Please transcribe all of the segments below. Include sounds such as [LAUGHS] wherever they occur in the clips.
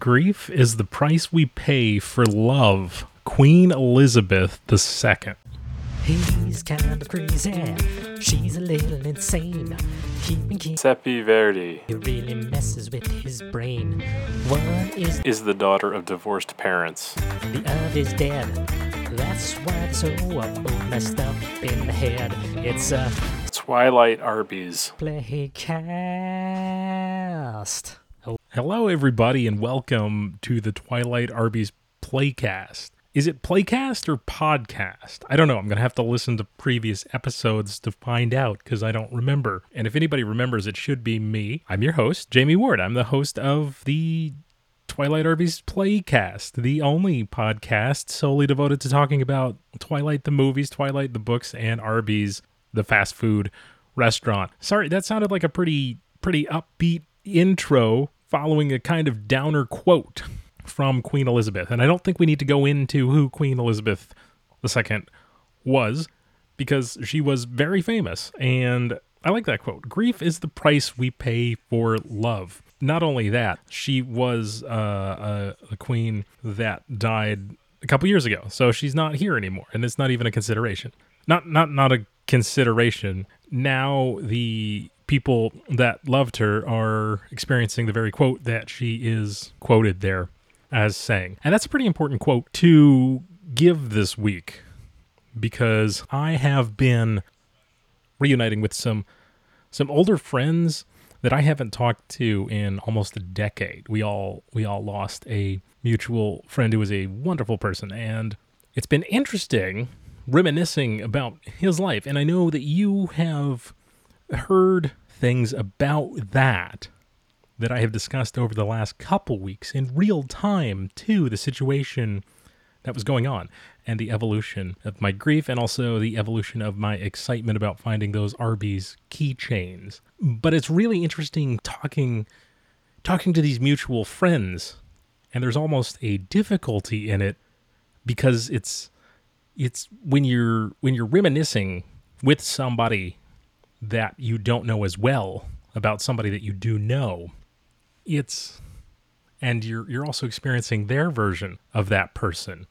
Grief is the price we pay for love. Queen Elizabeth II. He's kind of crazy. She's a little insane. Keeping king. Seppi Verdi It really messes with his brain. One is is the daughter of divorced parents. the other's dead. That's why it's so uh, messed up in the head. It's a Twilight Arby's. playcast. Oh, Hello, everybody, and welcome to the Twilight Arby's Playcast. Is it Playcast or Podcast? I don't know. I'm going to have to listen to previous episodes to find out because I don't remember. And if anybody remembers, it should be me. I'm your host, Jamie Ward. I'm the host of the Twilight Arby's Playcast, the only podcast solely devoted to talking about Twilight the movies, Twilight the books, and Arby's the fast food restaurant. Sorry, that sounded like a pretty pretty upbeat intro following a kind of downer quote from Queen Elizabeth. And I don't think we need to go into who Queen Elizabeth II was because she was very famous and I like that quote. Grief is the price we pay for love. Not only that, she was uh, a, a queen that died a couple years ago, so she's not here anymore, and it's not even a consideration. Not not not a consideration. Now the people that loved her are experiencing the very quote that she is quoted there as saying, and that's a pretty important quote to give this week because I have been reuniting with some some older friends that I haven't talked to in almost a decade. We all we all lost a mutual friend who was a wonderful person and it's been interesting reminiscing about his life and I know that you have heard things about that that I have discussed over the last couple weeks in real time too the situation that was going on and the evolution of my grief and also the evolution of my excitement about finding those Arby's keychains. But it's really interesting talking talking to these mutual friends and there's almost a difficulty in it because it's it's when you're when you're reminiscing with somebody that you don't know as well about somebody that you do know it's and you're you're also experiencing their version of that person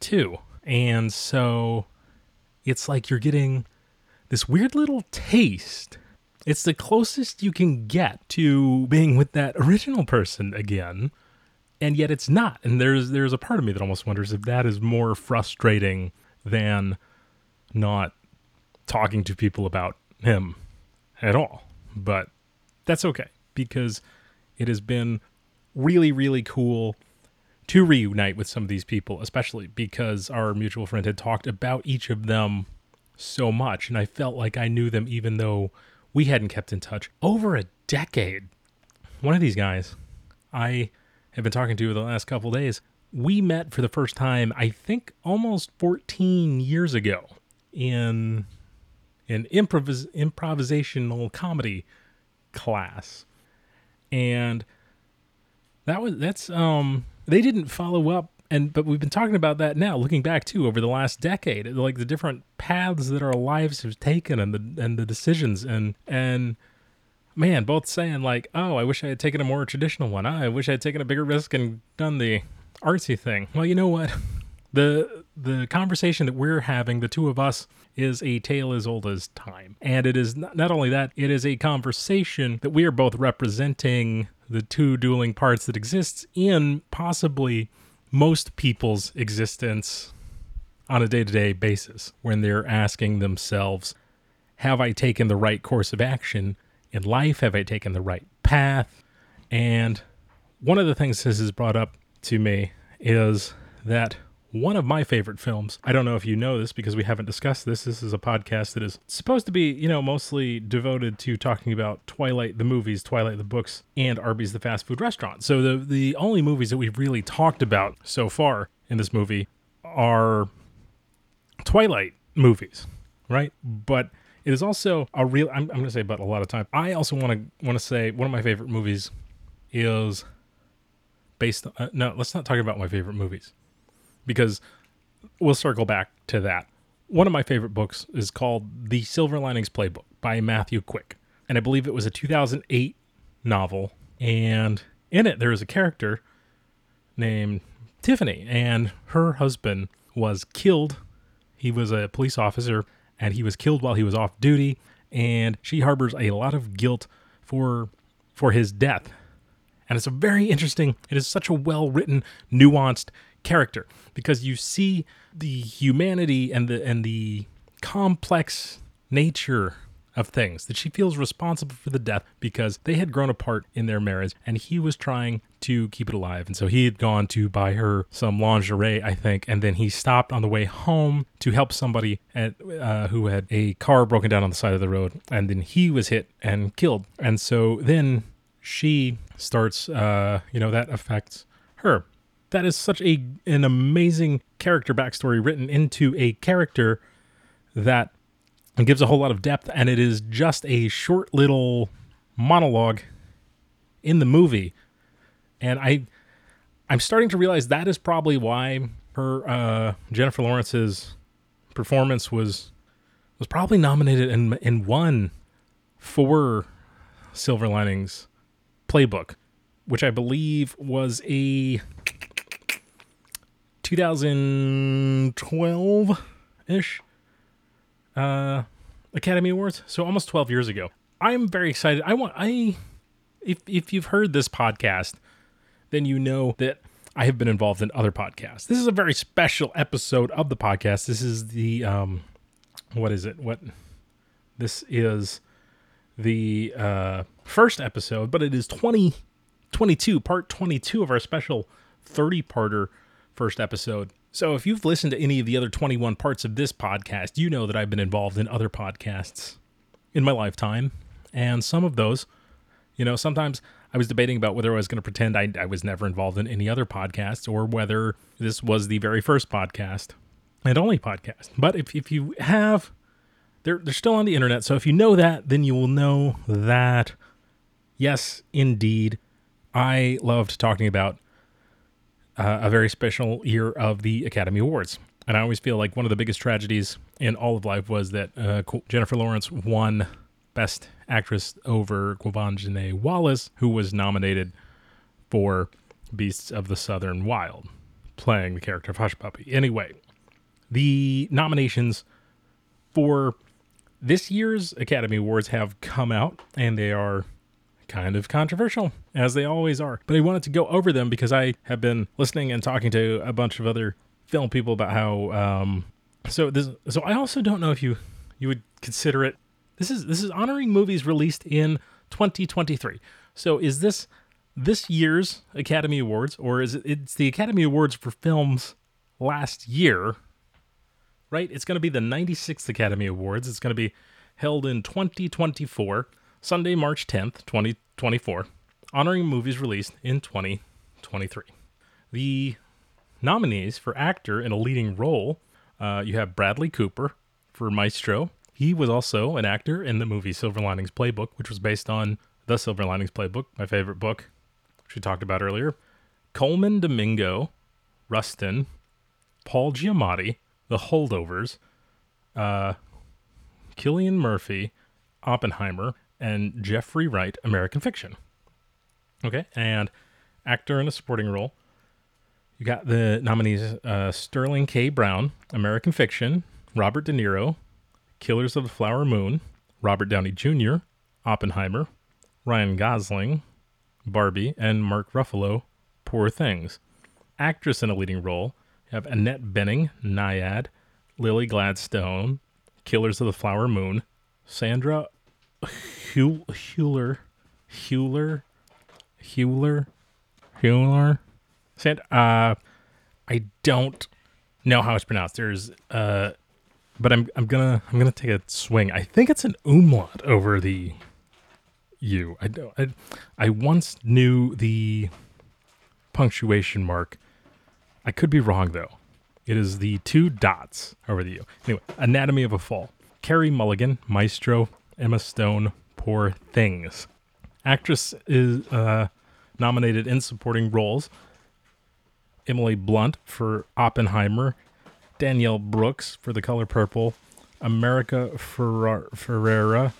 too. And so it's like you're getting this weird little taste. It's the closest you can get to being with that original person again. And yet it's not. And there's there's a part of me that almost wonders if that is more frustrating than not talking to people about him at all. But that's okay because it has been really, really cool to reunite with some of these people, especially because our mutual friend had talked about each of them so much. And I felt like I knew them even though we hadn't kept in touch over a decade. One of these guys I have been talking to the last couple days, we met for the first time, I think almost 14 years ago in an improvis- improvisational comedy class. And that was that's um they didn't follow up and but we've been talking about that now looking back too over the last decade like the different paths that our lives have taken and the and the decisions and and man both saying like oh i wish i had taken a more traditional one. I wish i had taken a bigger risk and done the artsy thing. Well you know what? [LAUGHS] The the conversation that we're having the two of us is a tale as old as time. And it is not, not only that it is a conversation that we are both representing the two dueling parts that exists in possibly most people's existence on a day-to-day basis when they're asking themselves have i taken the right course of action in life? Have i taken the right path? And one of the things this has brought up to me is that one of my favorite films. I don't know if you know this because we haven't discussed this. This is a podcast that is supposed to be, you know, mostly devoted to talking about Twilight the movies, Twilight the books, and Arby's the fast food restaurant. So the the only movies that we've really talked about so far in this movie are Twilight movies, right? But it is also a real I'm, I'm going to say about a lot of time. I also want to want to say one of my favorite movies is based on, uh, no, let's not talk about my favorite movies because we'll circle back to that. One of my favorite books is called The Silver Linings Playbook by Matthew Quick. And I believe it was a 2008 novel. And in it, there is a character named Tiffany, and her husband was killed. He was a police officer, and he was killed while he was off duty. And she harbors a lot of guilt for for his death. And it's a very interesting. It is such a well written, nuanced character because you see the humanity and the and the complex nature of things that she feels responsible for the death because they had grown apart in their marriage and he was trying to keep it alive. And so he had gone to buy her some lingerie i think and then he stopped on the way home to help somebody at, uh, who had a car broken down on the side of the road. And then he was hit and killed. And so then she starts uh, you know that affects her that is such a an amazing character backstory written into a character that gives a whole lot of depth and it is just a short little monologue in the movie. And i i'm starting to realize that is probably why her uh, jennifer lawrence's performance was was probably nominated and and won for silver linings playbook which i believe was a 2012 ish uh, Academy Awards. So almost 12 years ago. I'm very excited. I want I if if you've heard this podcast, then you know that I have been involved in other podcasts. This is a very special episode of the podcast. This is the um what is it? What this is the uh first episode, but it is 2022, part 22 of our special 30-parter first episode. So if you've listened to any of the other 21 parts of this podcast, you know that I've been involved in other podcasts in my lifetime. And some of those, you know, sometimes I was debating about whether I was going to pretend I, I was never involved in any other podcasts or whether this was the very first podcast and only podcast. But if, if you have, they're, they're still on the internet. So if you know that, then you will know that, yes, indeed, I loved talking about uh, a very special year of the Academy Awards. And I always feel like one of the biggest tragedies in all of life was that uh, Jennifer Lawrence won Best Actress over Quvenzhané Wallis, who was nominated for Beasts of the Southern Wild, playing the character of Hush Puppy. Anyway, the nominations for this year's Academy Awards have come out, and they are kind of controversial, as they always are. But I wanted to go over them because I have been listening and talking to a bunch of other film people about how. Um, so this, so I also don't know if you you would consider it. This is this is honoring movies released in 2023. So is this this year's Academy Awards, or is it? It's the Academy Awards for films last year, right? It's going to be the 96th Academy Awards. It's going to be held in 2024. Sunday, March 10th, 2024, honoring movies released in 2023. The nominees for actor in a leading role uh, you have Bradley Cooper for Maestro. He was also an actor in the movie Silver Linings Playbook, which was based on The Silver Linings Playbook, my favorite book, which we talked about earlier. Colman Domingo, Rustin, Paul Giamatti, The Holdovers, uh, Cillian Murphy, Oppenheimer, and Jeffrey Wright, American Fiction. Okay, and actor in a supporting role. You got the nominees uh, Sterling K. Brown, American Fiction, Robert De Niro, Killers of the Flower Moon, Robert Downey Jr., Oppenheimer, Ryan Gosling, Barbie, and Mark Ruffalo, Poor Things. Actress in a leading role, you have Annette Bening, Nyad, Lily Gladstone, Killers of the Flower Moon, Sandra Hewler, Hewler, Hewler, Hewler. Said, uh, I don't know how it's pronounced. There's, uh, but I'm I'm gonna I'm gonna take a swing. I think it's an umlaut over the U. I. I, I once knew the punctuation mark. I could be wrong though. It is the two dots over the U. Anyway, Anatomy of a Fall. Carey Mulligan, Maestro, Emma Stone, Poor Things. Actress is uh, nominated in supporting roles Emily Blunt for Oppenheimer, Danielle Brooks for The Color Purple, America Ferrera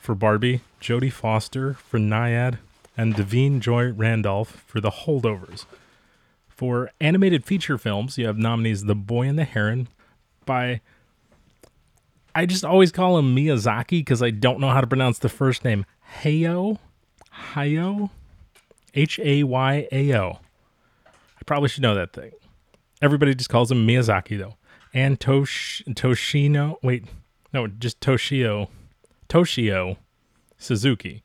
for Barbie, Jodie Foster for Nyad, and Da'Vine Joy Randolph for The Holdovers. For animated feature films, you have nominees The Boy and the Heron by I just always call him Miyazaki because I don't know how to pronounce the first name. Hayao? Hayao? H A Y A O. I probably should know that thing. Everybody just calls him Miyazaki though. And Tosh Toshino wait, no, just Toshio. Toshio Suzuki.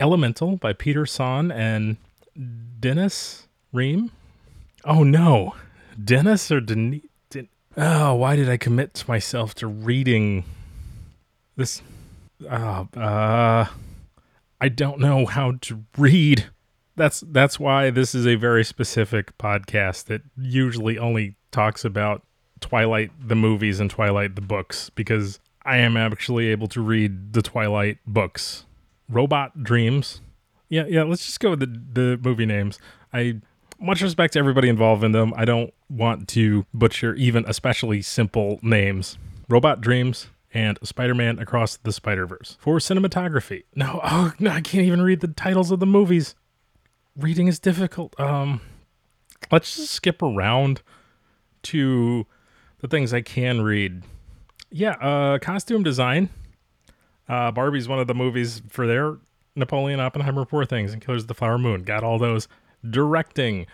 Elemental by Peter Sohn and Dennis Ream. Oh no. Dennis or Denise? Oh, why did I commit myself to reading this? Uh, uh, I don't know how to read. That's that's why this is a very specific podcast that usually only talks about Twilight the movies and Twilight the books because I am actually able to read the Twilight books. Robot Dreams. Yeah, yeah, let's just go with the the movie names. I much respect to everybody involved in them. I don't want to butcher even especially simple names. Robot Dreams and Spider-Man Across the Spider-Verse. For cinematography. No, [LAUGHS] oh, no, I can't even read the titles of the movies. Reading is difficult. Um let's just skip around to the things I can read. Yeah, uh costume design. Uh Barbie's one of the movies for their Napoleon Oppenheimer Poor Things and Killers of the Flower Moon. Got all those directing.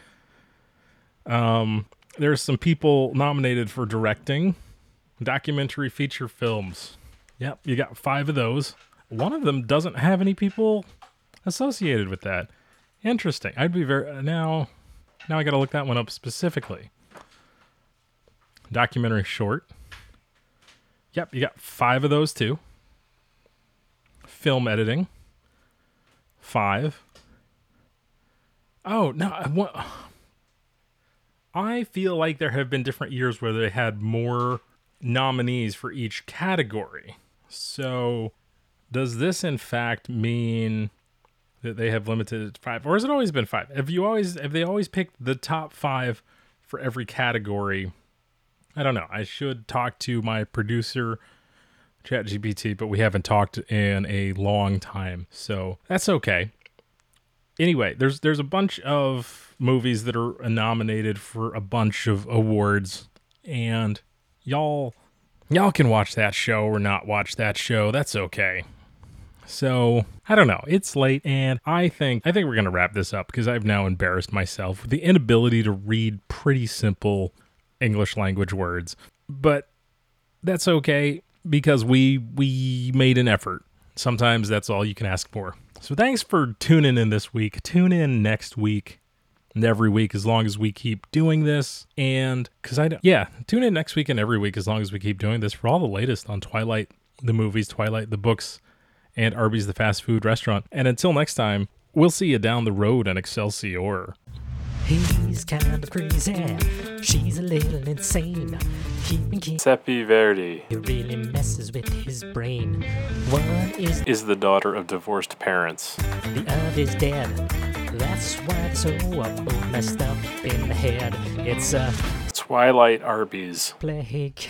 Um, there's some people nominated for directing documentary feature films. Yep, you got five of those. One of them doesn't have any people associated with that. Interesting. I'd be very now. Now I got to look that one up specifically. Documentary short. Yep, you got five of those too. Film editing. Five. Oh no! I. I feel like there have been different years where they had more nominees for each category. So, does this in fact mean that they have limited it to five, or has it always been five? Have you always have they always picked the top five for every category? I don't know. I should talk to my producer, ChatGPT, but we haven't talked in a long time, so that's okay anyway, there's there's a bunch of movies that are nominated for a bunch of awards, and y'all y'all can watch that show or not watch that show. That's okay. So I don't know. It's late, and I think I think we're gonna wrap this up because I've now embarrassed myself with the inability to read pretty simple English language words. But that's okay because we we made an effort. Sometimes that's all you can ask for. So thanks for tuning in this week. Tune in next week and every week as long as we keep doing this. And because I yeah, tune in next week and every week as long as we keep doing this for all the latest on Twilight, the movies, Twilight, the books, and Arby's, the fast food restaurant. And until next time, we'll see you down the road in Excelsior. He's kind of crazy. She's a little insane. Keeping kids. Seppi Verdi It really messes with his brain. One is is the daughter of divorced parents. the other's dead. That's why it's so messed up in the head. It's a Twilight Arby's. playcast.